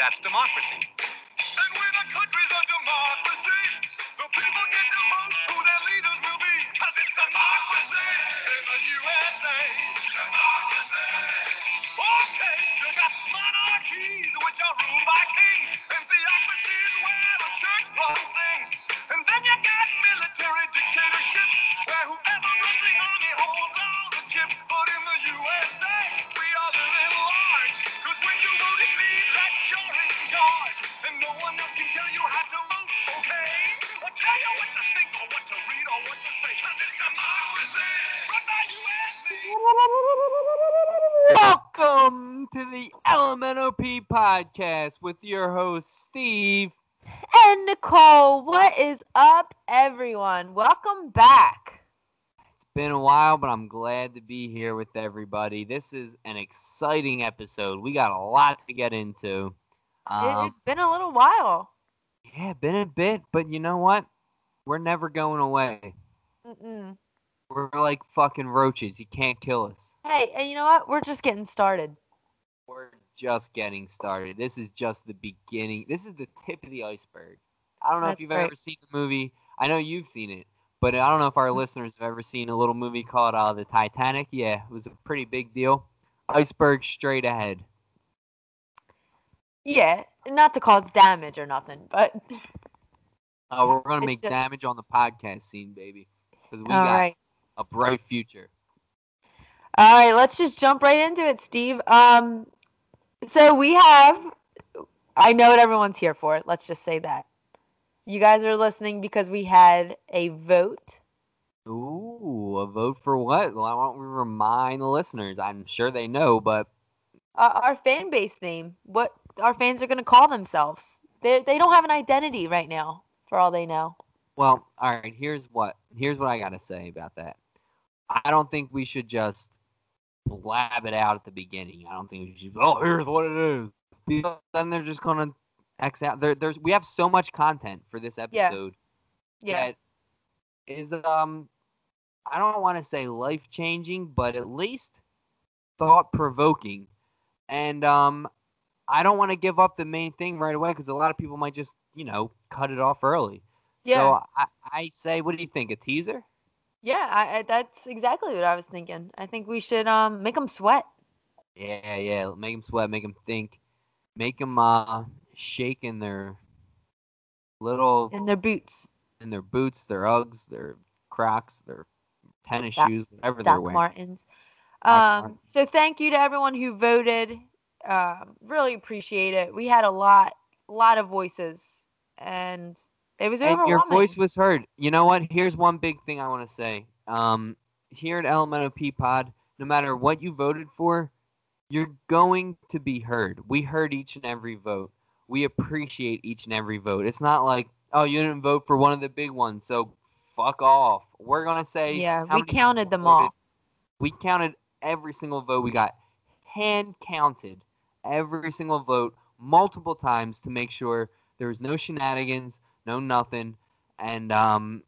That's democracy. Welcome to the LMNOP podcast with your host Steve. And Nicole, what is up, everyone? Welcome back. It's been a while, but I'm glad to be here with everybody. This is an exciting episode. We got a lot to get into. Um, it's been a little while. yeah, been a bit, but you know what? We're never going away. Mm-mm. We're like fucking roaches. You can't kill us. Hey, and you know what? We're just getting started. We're just getting started. This is just the beginning. This is the tip of the iceberg. I don't know if you've right. ever seen the movie. I know you've seen it, but I don't know if our listeners have ever seen a little movie called uh, The Titanic. Yeah, it was a pretty big deal. Iceberg straight ahead. Yeah, not to cause damage or nothing, but Uh, we're gonna make just- damage on the podcast scene, baby, because we all got right. A bright future. All right, let's just jump right into it, Steve. Um, so we have. I know what everyone's here for. Let's just say that. You guys are listening because we had a vote. Ooh, a vote for what? Why don't we remind the listeners? I'm sure they know, but Uh, our fan base name. What our fans are going to call themselves. They they don't have an identity right now, for all they know. Well, all right. Here's what here's what I gotta say about that. I don't think we should just blab it out at the beginning. I don't think we should. Oh, here's what it is. Because then they're just gonna X out. There, there's we have so much content for this Yeah. episode Yeah. that is um I don't want to say life changing, but at least thought provoking. And um I don't want to give up the main thing right away because a lot of people might just you know cut it off early. Yeah. So I, I say, what do you think? A teaser? Yeah, I, I, that's exactly what I was thinking. I think we should um make them sweat. Yeah, yeah. Make them sweat. Make them think. Make them uh shake in their little in their boots. in their boots, their Uggs, their Crocs, their tennis Doc- shoes, whatever they're wearing. Martens. Doc Um, so thank you to everyone who voted. Um, really appreciate it. We had a lot, lot of voices, and it was and your voice was heard. You know what? Here's one big thing I want to say. Um, here at Elemental P Pod, no matter what you voted for, you're going to be heard. We heard each and every vote. We appreciate each and every vote. It's not like, oh, you didn't vote for one of the big ones, so fuck off. We're gonna say, yeah, we counted them voted. all. We counted every single vote we got, hand counted every single vote multiple times to make sure there was no shenanigans, no nothing. And um,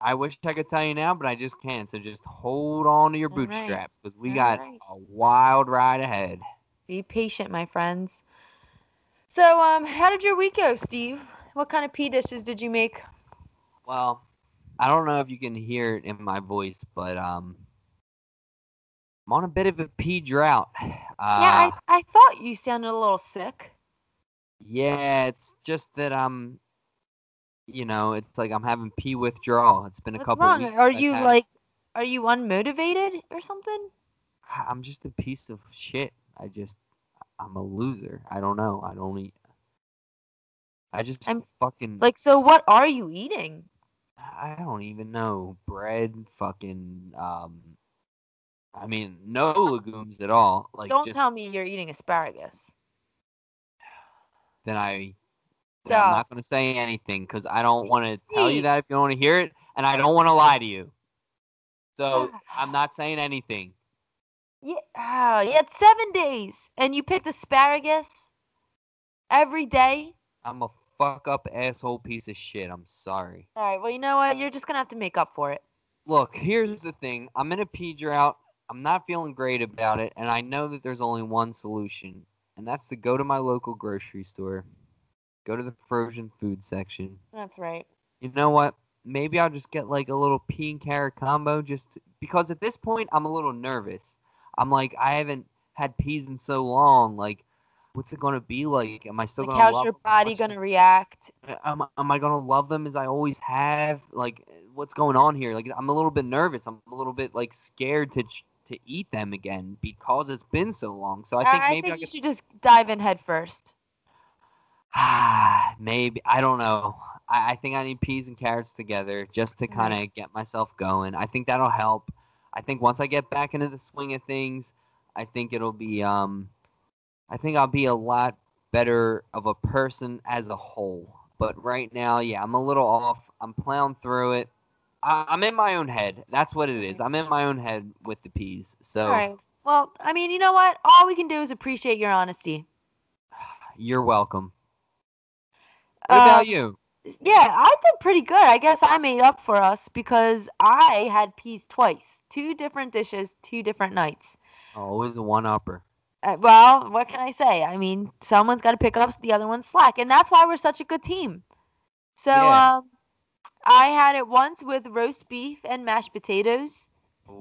I wish I could tell you now, but I just can't. So just hold on to your right. bootstraps because we All got right. a wild ride ahead. Be patient, my friends. So, um, how did your week go, Steve? What kind of pea dishes did you make? Well, I don't know if you can hear it in my voice, but um, I'm on a bit of a pea drought. Uh, yeah, I, I thought you sounded a little sick. Yeah, it's just that I'm, you know, it's like I'm having pee withdrawal. It's been a What's couple wrong? weeks. Are I've you had- like, are you unmotivated or something? I'm just a piece of shit. I just, I'm a loser. I don't know. I don't eat. I just I'm- fucking Like, so what are you eating? I don't even know. Bread, fucking, um, I mean, no legumes at all. Like, Don't just tell me you're eating asparagus. then I, I'm not gonna say anything because I don't want to tell you that if you don't want to hear it, and I don't want to lie to you. So I'm not saying anything. Yeah, ah, you had seven days, and you picked asparagus every day. I'm a fuck up asshole piece of shit. I'm sorry. All right, well, you know what? You're just gonna have to make up for it. Look, here's the thing. I'm in a pea drought. I'm not feeling great about it, and I know that there's only one solution, and that's to go to my local grocery store, go to the frozen food section. That's right. You know what? Maybe I'll just get like a little pea and carrot combo just to- because at this point I'm a little nervous. I'm like I haven't had peas in so long. Like, what's it gonna be like? Am I still Like, gonna how's your body gonna react? Uh, am, am I gonna love them as I always have? Like, what's going on here? Like, I'm a little bit nervous. I'm a little bit like scared to ch- to eat them again because it's been so long. So I think maybe I you could. should just dive in head first. maybe I don't know. I, I think I need peas and carrots together just to Mhm. kind of get myself going. I think that'll help. I think once I get back into the swing of things, I think it'll be um, I think I'll be a lot better of a person as a whole. But right now, yeah, I'm a little off. I'm plowing through it. I, I'm in my own head. That's what it is. I'm in my own head with the peas. So All right. Well, I mean, you know what? All we can do is appreciate your honesty. you're welcome. What about you? Yeah, I did pretty good. I guess I made up for us because I had peas twice. Two different dishes, two different nights. Always a one upper. Uh, well, what can I say? I mean, someone's got to pick up the other one's slack, and that's why we're such a good team. So, Yeah. um, I had it once with roast beef and mashed potatoes.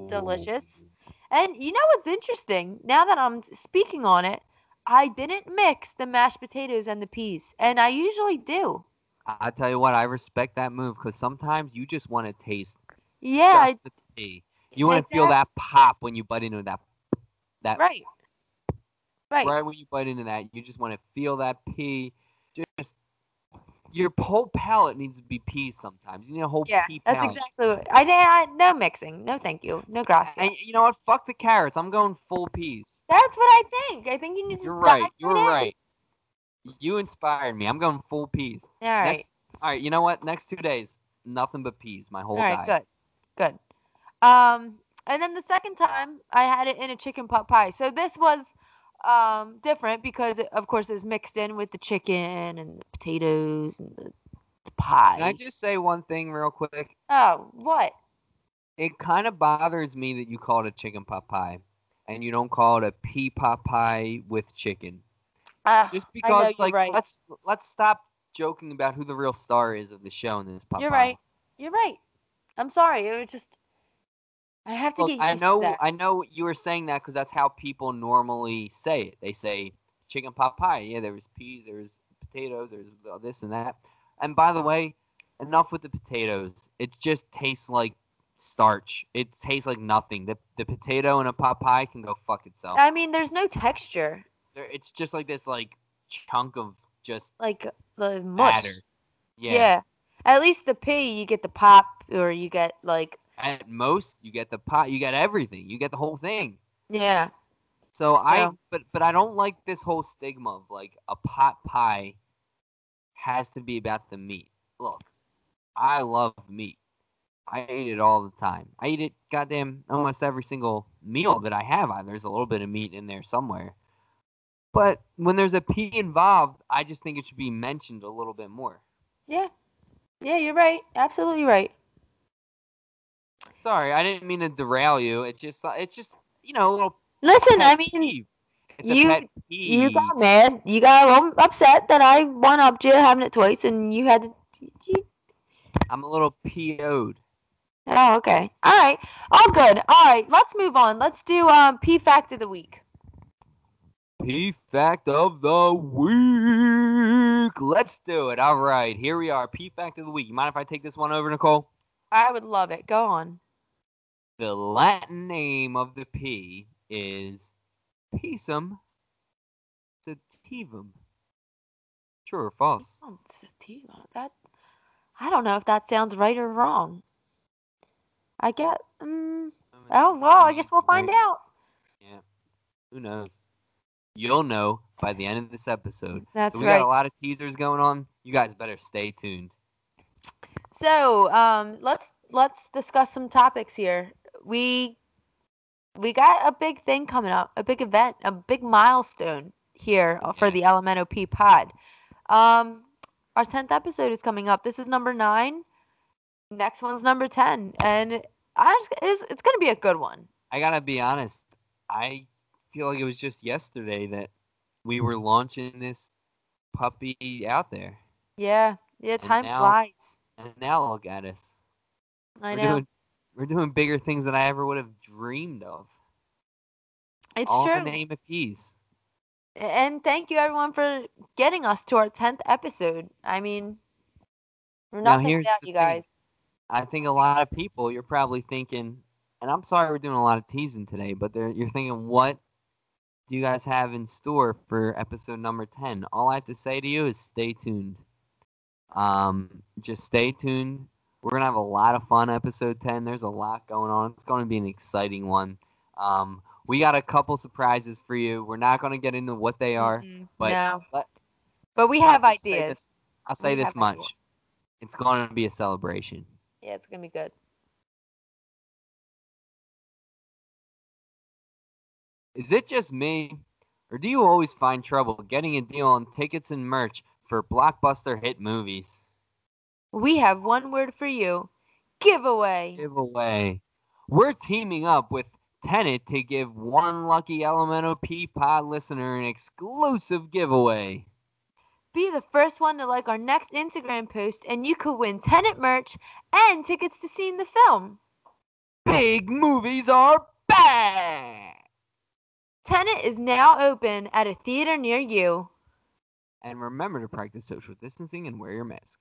Delicious. And you know what's interesting? Now that I'm speaking on it, I didn't mix the mashed potatoes and the peas, and I usually do. I tell you what, I respect that move because sometimes you just want to taste Yeah, just the pea. You want to feel that pop when you bite into that. That right. Right. right when you bite into that, you just want to feel that pea. Just your whole palate needs to be peas sometimes. You need a whole Yeah, pea that's exactly what I did. I, no mixing. No, thank you. No grass. And you know what? Fuck the carrots. I'm going full peas. That's what I think. I think you need to. You're right. You're in. right. You inspired me. I'm going full peas. All right. Next, all right. You know what? Next two days, nothing but peas. My whole All right. diet. Good. Good. Um, and then the second time I had it in a chicken pot pie. So this was um different because it, of course it's mixed in with the chicken and the potatoes and the, the pie. Can I just say one thing real quick? oh, what? It kind of bothers me that you call it a chicken pot pie, and you don't call it a pea pot pie with chicken. Ah, Just because, like, right. let's let's stop joking about who the real star is of the show in this pot pie. You're pie. right. You're right. I'm sorry. It was just. I have to Look, get I know. I know you were saying that because that's how people normally say it. They say chicken pot pie. Yeah, there was peas, there was potatoes, there's this and that. And by the way, enough with the potatoes. It just tastes like starch. It tastes like nothing. The the potato in a pot pie can go fuck itself. I mean, there's no texture. There- It's just like this like chunk of just Like the mush. Yeah. Yeah. At least the pea, you get the pop, or you get like, At most, you get the pot. You get everything. You get the whole thing. yeah. So, I, but but I don't like this whole stigma of like a pot pie has to be about the meat. Look, I love meat. I eat it all the time. I eat it goddamn almost every single meal that I have. I, there's a little bit of meat in there somewhere. But when there's a pea involved, I just think it should be mentioned a little bit more. Yeah. Yeah, you're right. Absolutely right. Sorry, I didn't mean to derail you. It's just it's just you know a little Listen, I mean, peeve. It's a you- you got mad. You got a little upset that I one upped you having it twice, and you had to. You, I'm a little PO'd. oh, okay. All right. All good. All right. Let's move on. Let's do um P fact of the week. P fact of the week. Let's do it. All right, here we are. P fact of the week. You mind if I take this one over, Nicole? I would love it. Go on. The Latin name of the pea is Pisum sativum. True or false? Oh, sativa. That I don't know if that sounds right or wrong. I get. Um, oh well, I guess we'll find out. Yeah. Who knows? You'll know by the end of this episode. That's so we right. got a lot of teasers going on. You guys better stay tuned. So, um, let's let's discuss some topics here. We we got a big thing coming up, a big event, a big milestone here for the LMNOP pod. Um, our tenth episode is coming up. This is number nine. Next one's number ten, and I just it's, it's gonna be a good one. I gotta be honest. I feel like it was just yesterday that we were launching this puppy out there. Yeah. Yeah. Time now- flies. And now look at us. I we're know. doing we're doing bigger things than I ever would have dreamed of. it's All true. name of peace. And thank you everyone for getting us to our tenth episode. I mean, we're nothing without you thing. guys. I think a lot of people, you're probably thinking, and I'm sorry we're doing a lot of teasing today, but you're thinking, what do you guys have in store for episode number 10? All I have to say to you is stay tuned. Um, just stay tuned. We're going to have a lot of fun episode 10. There's a lot going on. It's going to be an exciting one. Um, we got a couple surprises for you. We're not going to get into what they are, Mm-mm, but no, let- but we I'll have say ideas. this- I'll say We this much. ideas. It's going to be a celebration. Yeah, it's gonna be good. Is it just me, or do you always find trouble getting a deal on tickets and merch for blockbuster hit movies? We have one word for you: giveaway. Giveaway. We're teaming up with Tenet to give one lucky Elemental P Pod listener an exclusive giveaway. Be the first one to like our next Instagram post, and you could win Tenet merch and tickets to see the film. Big movies are back! Tenet is now open at a theater near you. And remember to practice social distancing and wear your mask.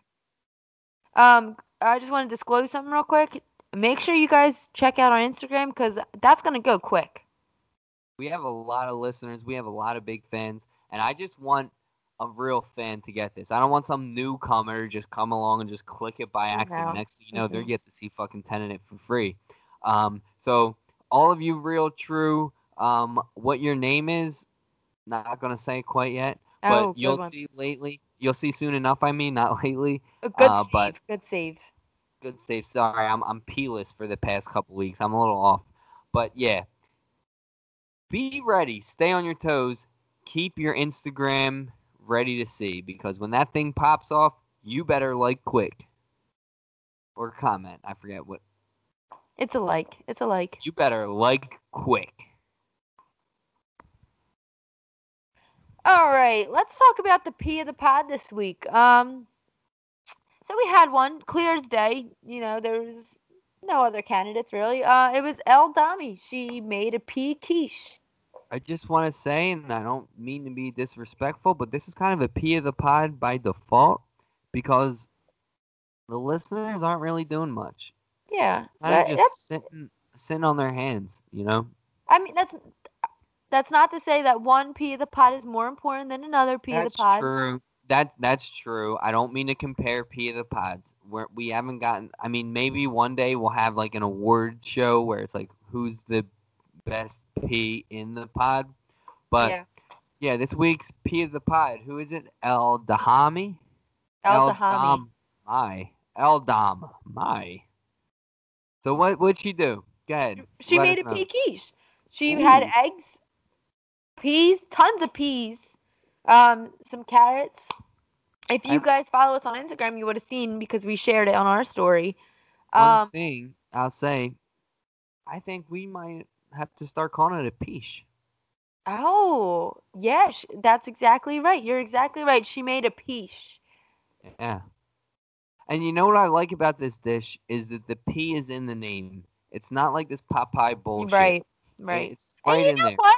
Um, I just want to disclose something real quick. Make sure you guys check out our Instagram because that's gonna go quick. We have a lot of listeners. We have a lot of big fans, and I just want a real fan to get this. I don't want some newcomer just come along and just click it by accident. No. Next thing you know, they Mhm. get to see fucking Tenet it for free. Um, so all of you real true, um, what your name is, not gonna say quite yet, but oh, you'll see lately. You'll see soon enough. I mean, not lately. A good uh, save. but- Good save. Good save. Sorry, I'm I'm peeless for the past couple weeks. I'm a little off, but yeah. Be ready. Stay on your toes. Keep your Instagram ready to see because when that thing pops off, you better like quick or comment. I forget what. It's a like. It's a like. You better like quick. All right, let's talk about the P of the pod this week. Um, so we had one clear as day. You know, there was no other candidates really. Uh, it was El Dami. She made a P quiche. I just want to say, and I don't mean to be disrespectful, but this is kind of a P of the pod by default because the listeners aren't really doing much. Yeah, Kind of just sitting, sitting on their hands, you know. I mean, that's that's not to say that one P of the pod is more important than another P of that's the pod. true. That that's true. I don't mean to compare P of the pods. Where we haven't gotten. I mean, maybe one day we'll have like an award show where it's like who's the best P in the pod. But yeah, yeah, this week's P of the pod. Who is it? El Dahami. El Dahami. My El Dam. My. So what What'd she do? Go ahead. She let made a pea quiche. She had eggs, peas, tons of peas, um, some carrots. If you I- guys follow us on Instagram, you would have seen because we shared it on our story. One Um, thing I'll say, I think we might have to start calling it a piche. oh, yeah, sh- that's exactly right. You're exactly right. She made a quiche. Yeah. And you know what I like about this dish is that the P is in the name. It's not like this Popeye bullshit. Right, right. It's And right you in know there. what?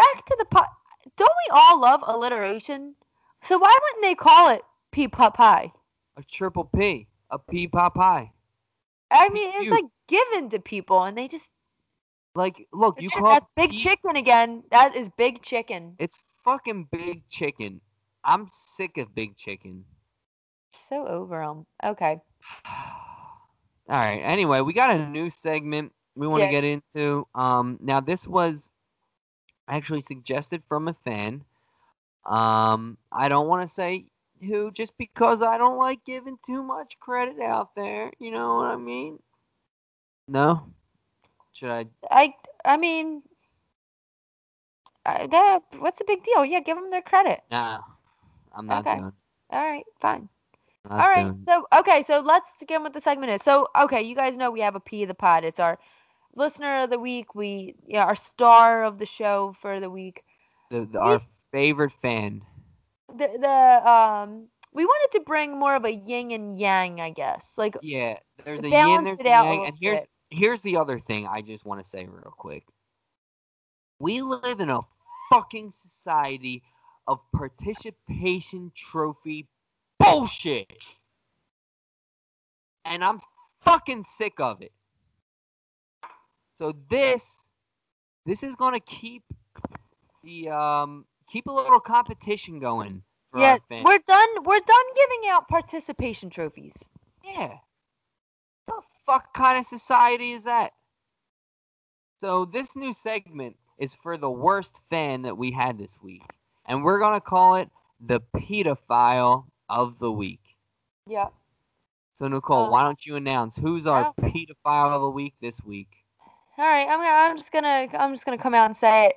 Back to the pot. Don't we all love alliteration? So why wouldn't they call it pea pot pie? A triple P. A P Popeye. I mean, it's like given to people, and they just Like, look, you call that's big P- chicken again. That is big chicken. It's fucking big chicken. I'm sick of big chicken. So over them. Okay. All right. Anyway, we got a new segment we want to Yeah. get into. Um, now this was actually suggested from a fan. Um, I don't want to say who, just because I don't like giving too much credit out there. You know what I mean? No. Should I? I I mean, I, that what's the big deal? Yeah, give them their credit. Nah. I'm not Okay. doing. All right, fine. Not All right. doing. So okay, so let's get with the segment is. So okay, you guys know we have a P of the pod. It's our listener of the week. We yeah, our star of the show for the week. The, the, our favorite fan? the the um we wanted to bring more of a yin and yang, I guess. Like Yeah, there's a yin, there's a yang, and here's bit. here's the other thing I just want to say real quick. We live in a fucking society of participation trophy bullshit. And I'm fucking sick of it. So this this is going to keep the um keep a little competition going for yeah, our fans. we're done we're done giving out participation trophies. Yeah. What the fuck kind of society is that? So this new segment is for the worst fan that we had this week. And we're gonna call it the pedophile of the week. Yeah. So Nicole, Uh, why don't you announce who's our pedophile of the week this week? All right, I'm gonna, I'm just gonna I'm just gonna come out and say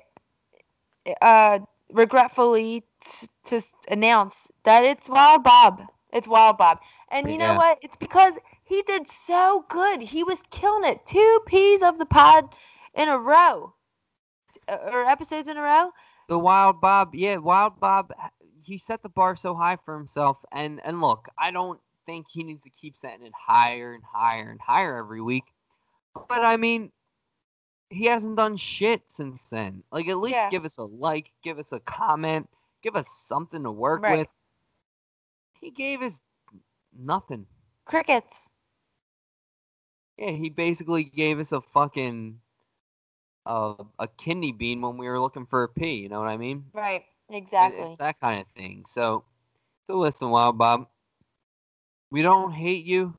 it. Uh, regretfully t- to announce that it's Wild Bob. It's Wild Bob, and you know what? It's because he did so good. He was killing it. Two P's of the pod in a row, Uh, or episodes in a row. The Wild Bob, yeah, Wild Bob. He set the bar so high for himself, and and look, I don't think he needs to keep setting it higher and higher and higher every week. But I mean, he hasn't done shit since then. Like, at least Yeah. give us a like, give us a comment, give us something to work Right. with. He gave us nothing. Crickets. Yeah, he basically gave us a fucking uh, a kidney bean when we were looking for a pee. You know what I mean? Right. It- Exactly. It's that kind of thing. So, so listen, Wild Bob. We don't hate you,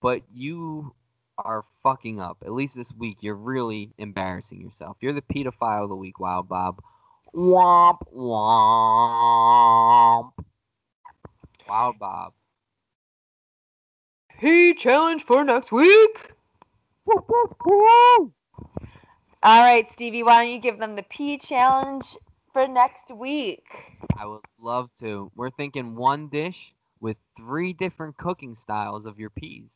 but you are fucking up. At least this week, you're really embarrassing yourself. You're the pedophile of the week, Wild Bob. Womp womp. Wild Bob. P challenge for next week. Woo, woo, woo. All right, Stevie, why don't you give them the P challenge for next week? I would love to. We're thinking one dish with three different cooking styles of your peas.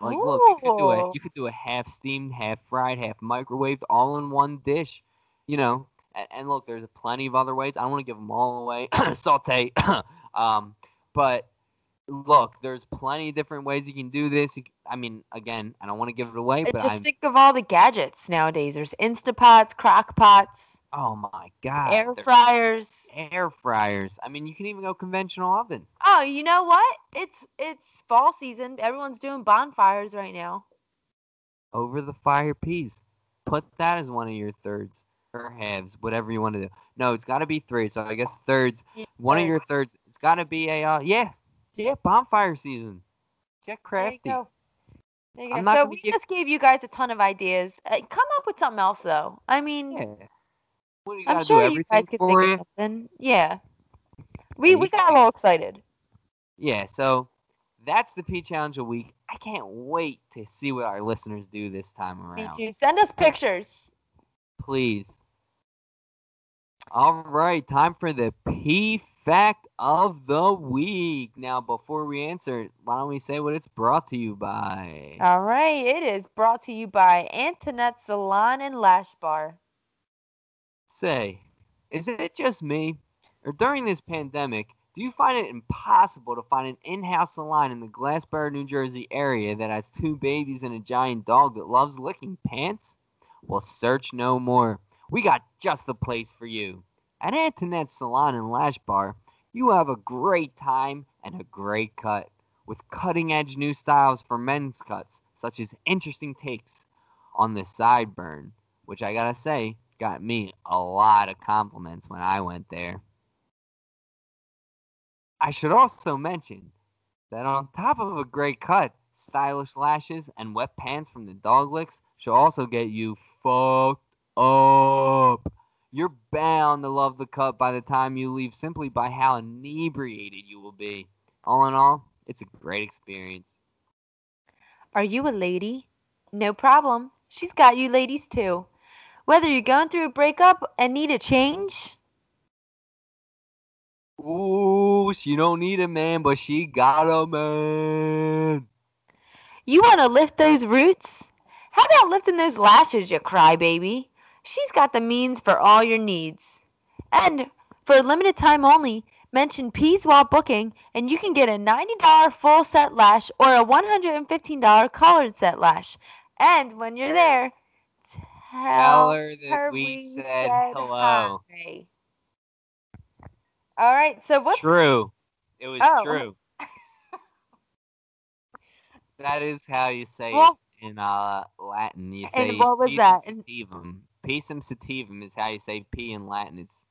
Like, look, you could do a you could do a half steamed, half fried, half microwaved, all in one dish. You know, and, and look, there's plenty of other ways. I don't want to give them all away. Saute, um, but look, there's plenty of different ways you can do this. I mean, again, I don't want to give it away, but Just I'm. think of all the gadgets nowadays. There's Instapots, crock pots, Oh my god, air fryers. air fryers. I mean, you can even go conventional oven. Oh, you know what? It's it's fall season. Everyone's doing bonfires right now. over the fire peas. Put that as one of your thirds or halves, whatever you want to do. No, it's got to be three. So I guess thirds. Yeah, One of your thirds. It's got to be a uh, yeah, yeah, bonfire season. Get crafty. There you go. There you go. So we give- just gave you guys a ton of ideas. Uh, come up with something else, though. I mean, Yeah. What I'm sure you guys could for think you. of something. Yeah. We we got a little excited. Yeah. So that's the P challenge a week. I can't wait to see what our listeners do this time around. Me too. Send us pictures. please. All right, time for the P fact of the week. Now, before we answer it, why don't we say what it's brought to you by? All right. It is brought to you by Antoinette Salon and Lash Bar. Say, is it just me, or during this pandemic, do you find it impossible to find an in-house salon in the Glassboro, New Jersey area that has two babies and a giant dog that loves licking pants? Well, search no more. We got just the place for you. At Antoinette Salon and Lash Bar, you have a great time and a great cut with cutting edge new styles for men's cuts, such as interesting takes on the sideburn, which I gotta say got me a lot of compliments when I went there. I should also mention that on top of a great cut, stylish lashes and wet pants from the dog licks should also get you fucked up. You're bound to love the cut by the time you leave simply by how inebriated you will be. All in all, it's a great experience. Are you a lady? No problem. She's got you ladies too. Whether you're going through a breakup and need a change, Ooh, she don't need a man, but she got a man. you want to lift those roots? How about lifting those lashes, you crybaby? She's got the means for all your needs. And For a limited time only, mention Peas while booking, and you can get a $90 full set lash or a $115 collared set lash. And when you're there, Tell her that her we said hello. hi. All right, so what's True. It was Oh. true. that is how you say Well- it in uh, Latin. You say And what was "Pisum that? And- sativum. Pisum sativum is how you say P in Latin. It's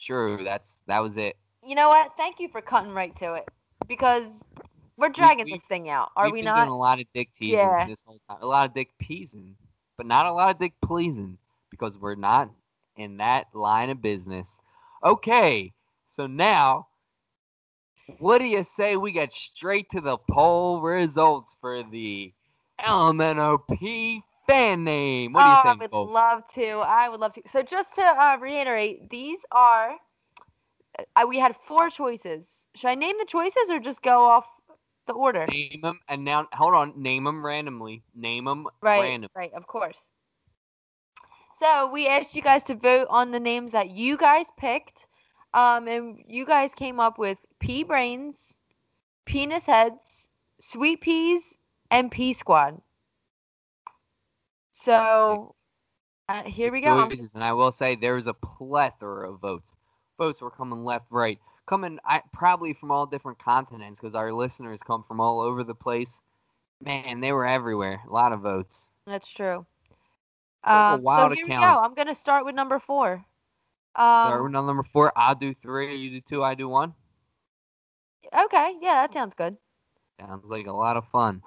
true. That's that was it. you know what? Thank you for cutting right to it because we're dragging we- this thing out. Are We've we been not? doing a lot of dick teasing Yeah. this whole time. A lot of dick peasing, but not a lot of dick pleasing because we're not in that line of business. Okay, so now, what do you say we get straight to the poll results for the LMNOP fan name? What do you oh, I would love to. I would love to. So just to uh, reiterate, these are uh, we had four choices. Should I name the choices or just go off the order? Name them and now hold on. Name them randomly. Name them Right, random. right, of course. So we asked you guys to vote on the names that you guys picked, um, and you guys came up with pea brains, penis heads, sweet peas, and pea squad. So uh, here we go. and I will say there was a plethora of votes. Votes were coming left, right, coming I, probably from all different continents because our listeners come from all over the place. Man, they were everywhere. A lot of votes. That's true. Um, so here we go. I'm gonna start with number four. Start Um, with number four. I'll do three. You do two. I do one. okay, yeah, that sounds good. Sounds like a lot of fun.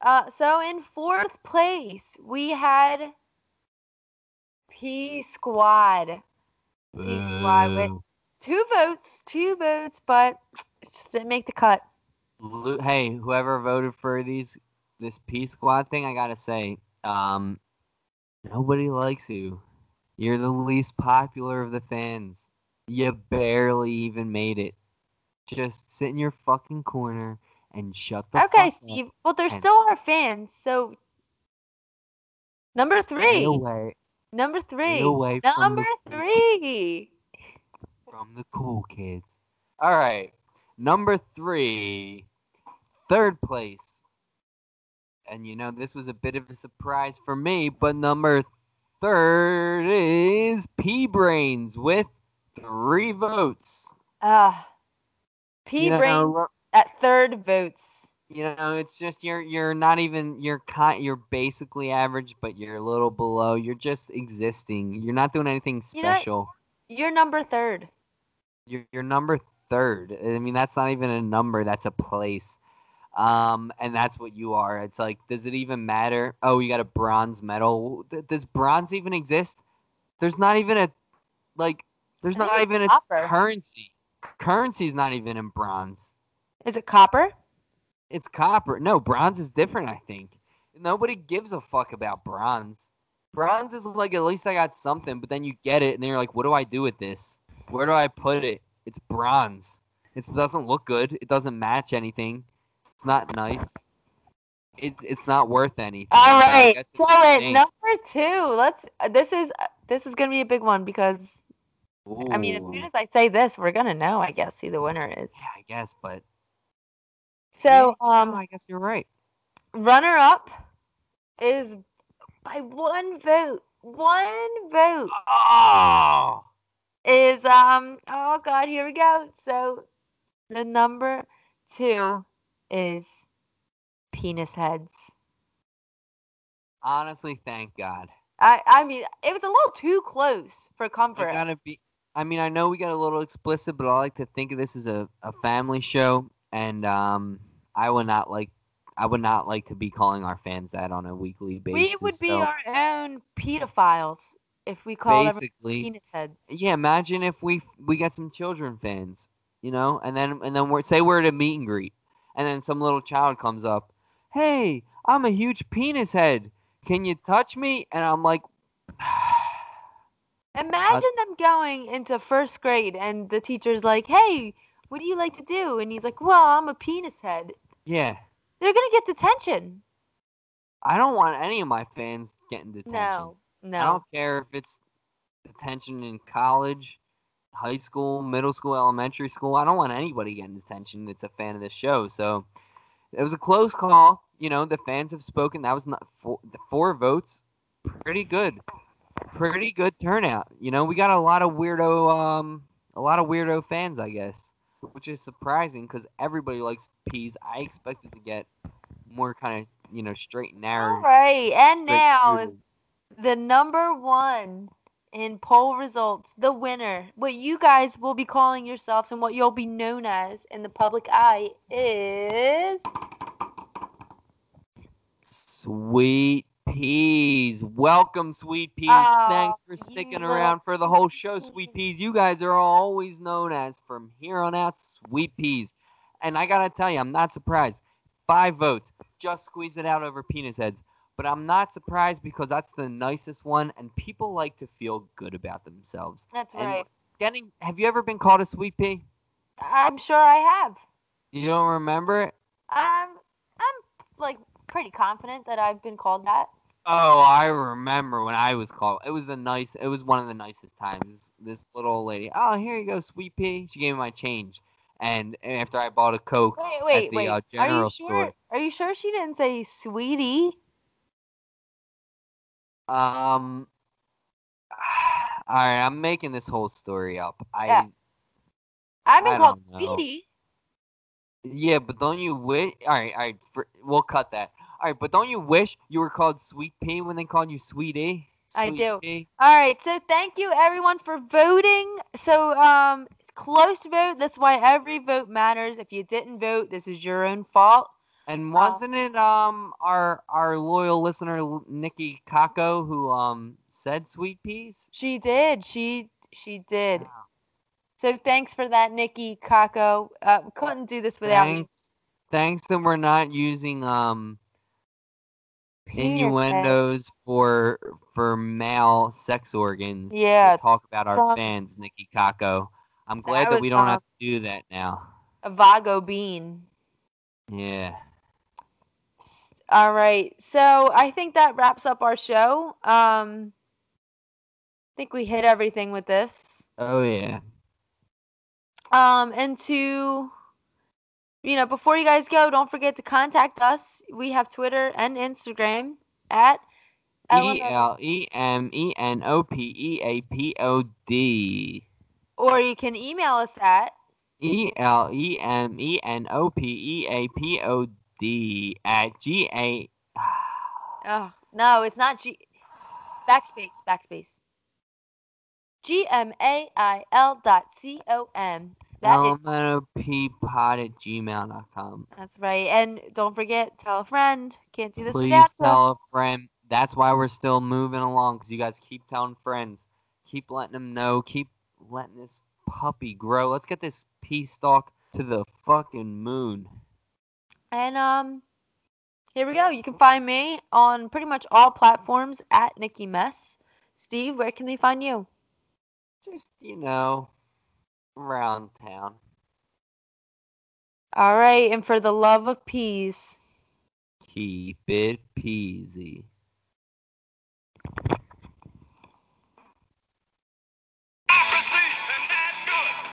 Uh, so in fourth place we had P Squad. P Squad with-. Two votes, two votes, but it just didn't make the cut. Hey, whoever voted for these this P Squad thing, I gotta say, um, nobody likes you. You're the least popular of the fans. You barely even made it. Just sit in your fucking corner and shut the Okay, fuck up. Okay, Steve. Well, they're still our fans, so number three. away, Number three. Number three. From the cool kids. All right, number three, third place. And you know this was a bit of a surprise for me, but number third is P Brains with three votes. Ah, P You know, brains at third votes. you know, it's just you're you're not even you're kind you're basically average, but you're a little below. You're just existing. You're not doing anything You know special. You're number third. You're, you're number third. I mean, that's not even a number. That's a place. Um, and that's what you are. It's like, does it even matter? Oh, you got a bronze medal. Does bronze even exist? There's not even a, like, there's not even a copper. currency. Currency's not even in bronze. Is it copper? It's copper. No, bronze is different, I think. Nobody gives a fuck about bronze. Bronze is like, at least I got something, but then you get it, and then you're like, what do I do with this? Where do I put it? It's bronze. It doesn't look good. It doesn't match anything. It's not nice. It, it's not worth anything. All right. So I right. guess it's So the at number two, let's. This is this is gonna be a big one because I mean, as soon as I say this, we're gonna know. I guess who the winner is. Yeah, I guess, but So yeah, um, I guess you're right. runner up is by one vote. One vote Oh, is um. Oh God, here we go. So the number two is penis heads. honestly, thank God. I I mean, it was a little too close for comfort. I gotta be. I mean, I know we got a little explicit, but I like to think of this as a, a family show, and um, I would not like. I would not like to be calling our fans that on a weekly basis. we would be so our own pedophiles if we call basically, penis heads. yeah. Imagine if we we got some children fans, you know, and then and then we're say we're at a meet and greet, and then some little child comes up, hey, I'm a huge penis head. Can you touch me? And I'm like, Imagine them going into first grade and the teacher's like, "Hey, what do you like to do?" And he's like, "Well, I'm a penis head." yeah. They're gonna get detention. I don't want any of my fans getting detention. No, I don't care if it's detention in college, high school, middle school, elementary school. I don't want anybody getting attention that's a fan of this show. So it was a close call. You know, the fans have spoken. That was not four, the four votes. Pretty good. Pretty good turnout. You know, we got a lot of weirdo, um, a lot of weirdo fans, I guess, which is surprising because everybody likes peas. I expected to get more kind of, you know, straight and narrow. All right, and now shooters. The number one in poll results, the winner, what you guys will be calling yourselves and what you'll be known as in the public eye is Sweet Peas. Welcome, Sweet Peas. Oh, Thanks for sticking around for the whole show, Sweet Peas. You guys are always known as, from here on out, Sweet Peas. And I got to tell you, I'm not surprised. Five votes. Just squeeze it out over penis heads. But I'm not surprised because that's the nicest one, and people like to feel good about themselves. That's And right. Getting, have you ever been called a Sweet Pea? I'm sure I have. You don't remember it? I'm I'm like pretty confident that I've been called that. Oh, I remember when I was called. It was a nice. It was one of the nicest times. This, this little old lady. Oh, here you go, sweet pea. She gave me my change, and after I bought a coke Wait, wait, the, wait. uh, Are general you store. sure? Are you sure she didn't say sweetie? Um. All right, I'm making this whole story up. I Yeah. I've been I called sweetie. yeah, but don't you wish? All right, all right. For, we'll cut that. All right, but don't you wish you were called Sweet Pea when they called you Sweetie? I do. All right, so thank you everyone for voting. So um, it's close vote. That's why every vote matters. If you didn't vote, this is your own fault. And wasn't it um our our loyal listener Nikki Kako who um said sweet peas? She did. She she did. Wow. So thanks for that, Nikki Kako. Uh, we couldn't do this without you. Thanks, thanks that we're not using um Penis head. innuendos for for male sex organs. to Yeah, talk about our from- fans, Nikki Kako. I'm glad That that, we don't have to do that now. A Vago bean. Yeah. All right. So I think that wraps up our show. Um, I think we hit everything with this. Oh yeah. Um, and to, you know, before you guys go, don't forget to contact us. We have Twitter and Instagram at E L E M E N O P E A P O D. or you can email us at E L E M E N O P E A P O D at G A. oh no, it's not G backspace backspace. G M A I L dot C O M. That is elemenopeapod at gmail.com. that's right. And don't forget, tell a friend. Can't do this Please without tell a friend. That's why we're still moving along because you guys keep telling friends. Keep letting them know. Keep letting this puppy grow. Let's get this pea stalk to the fucking moon. And um, here we go. You can find me on pretty much all platforms at Nikki Mess. Steve, where can they find you? Just, you know, around town. All right, and for the love of peas. Keep it peasy.